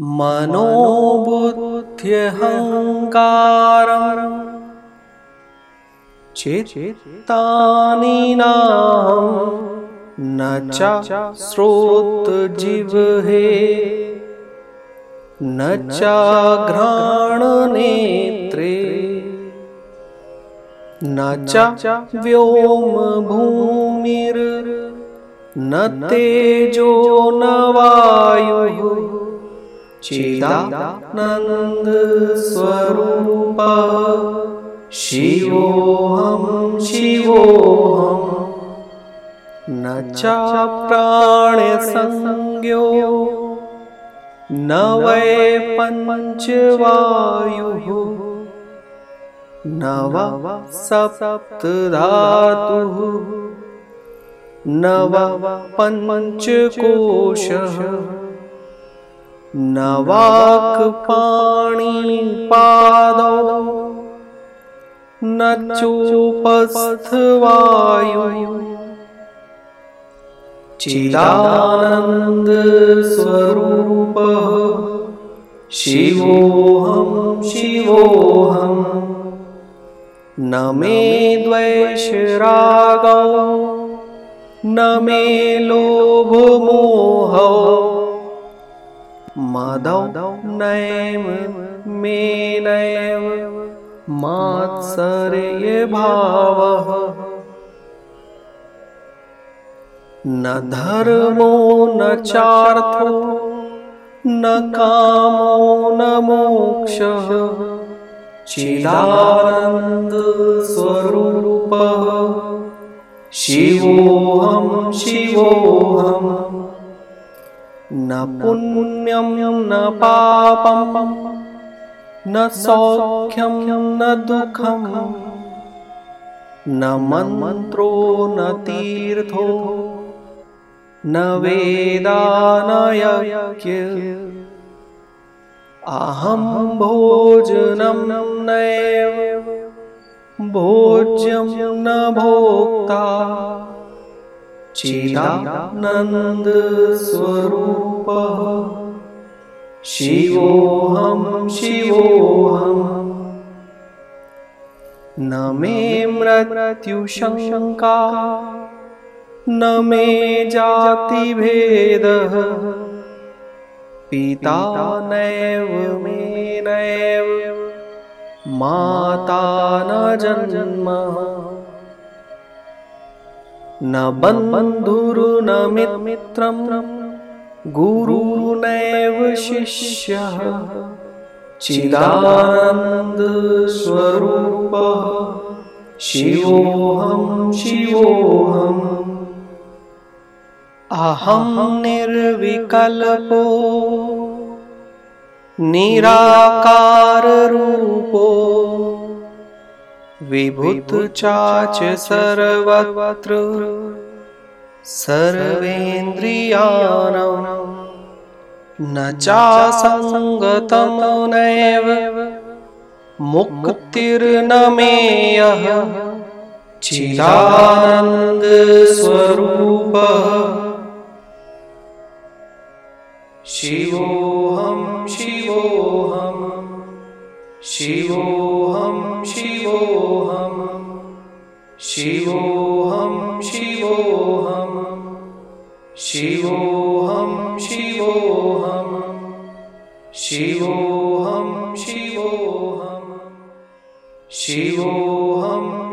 मनोबुद्ध्यहङ्कारम् चित्तानि न च श्रोतजिह्वे न च घ्राणनेत्रे न च व्योमभूमिर् न तेजो न वायुः चिदानन्दस्वरूप शिवोऽहं शिवोऽहं। न च प्राणसंज्ञो न वै पञ्चवायुः। न वा सप्तधातुः। न वा पञ्चकोशः वाक्पाणिपादौ न चोपस्थवायु। चिदानन्दस्वरूपः शिवोऽहं शिवोऽहं। न मे द्वैषरागौ न मे लोभमोहौ मदौ नैव मे नैव मात्सर्यभावः न धर्मो न चार्थो न कामो न मोक्षः। चिदानन्दस्वरूपः शिवोऽहं शिवोऽहम् न पुण्यं न पापं न सौख्यं न दुःखं न मन्त्रो न तीर्थो न वेदानयज्ञ। अहं भोजनं नैव भोज्यं न भोक्ता चिदानन्दस्वरूपः। शिवोऽहं शिवोऽहं। न मे मृत्युशङ्का, न मे जातिभेदः। पिता नैव, मे नैव, माता न जन्म। न बन्धुर्न मित्रं गुरुनैव शिष्यः। चिदानन्दस्वरूपः शिवोऽहं शिवोऽहम्। अहं निर्विकल्पो निराकाररूपो विभुतचाच सर्वत्र सर्वेन्द्रियाणां न चासङ्गतमनैव मुक्तिर्न मेयः चिदानन्दस्वरूपः शिवोऽहं शिवोऽहं शिवोऽहं शिवोऽहं शिवोऽहं। शिवोऽहं शिवोऽहं। शिवोऽहं शिवोऽहं। शिवोऽहं